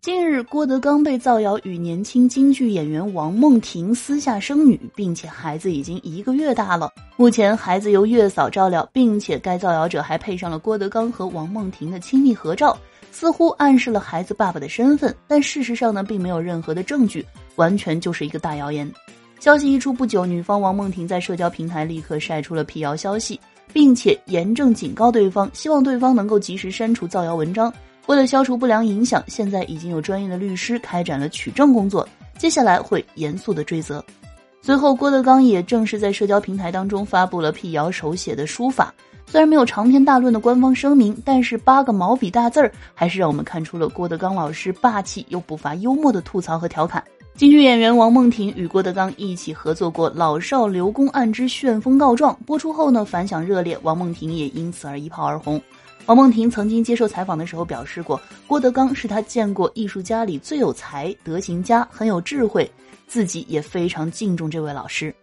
近日，郭德纲被造谣与年轻京剧演员王梦婷私下生女，并且孩子已经一个月大了。目前，孩子由月嫂照料，并且该造谣者还配上了郭德纲和王梦婷的亲密合照，似乎暗示了孩子爸爸的身份。但事实上呢，并没有任何的证据，完全就是一个大谣言。消息一出不久，女方王梦婷在社交平台立刻晒出了辟谣消息，并且严正警告对方，希望对方能够及时删除造谣文章。为了消除不良影响，现在已经有专业的律师开展了取证工作，接下来会严肃的追责。随后，郭德纲也正式在社交平台当中发布了辟谣手写的书法，虽然没有长篇大论的官方声明，但是八个毛笔大字儿还是让我们看出了郭德纲老师霸气又不乏幽默的吐槽和调侃。京剧演员王梦婷与郭德纲一起合作过《老少刘公案之旋风告状》，播出后呢反响热烈，王梦婷也因此而一炮而红。王梦婷曾经接受采访的时候表示过，郭德纲是他见过艺术家里最有才、德行佳、很有智慧，自己也非常敬重这位老师。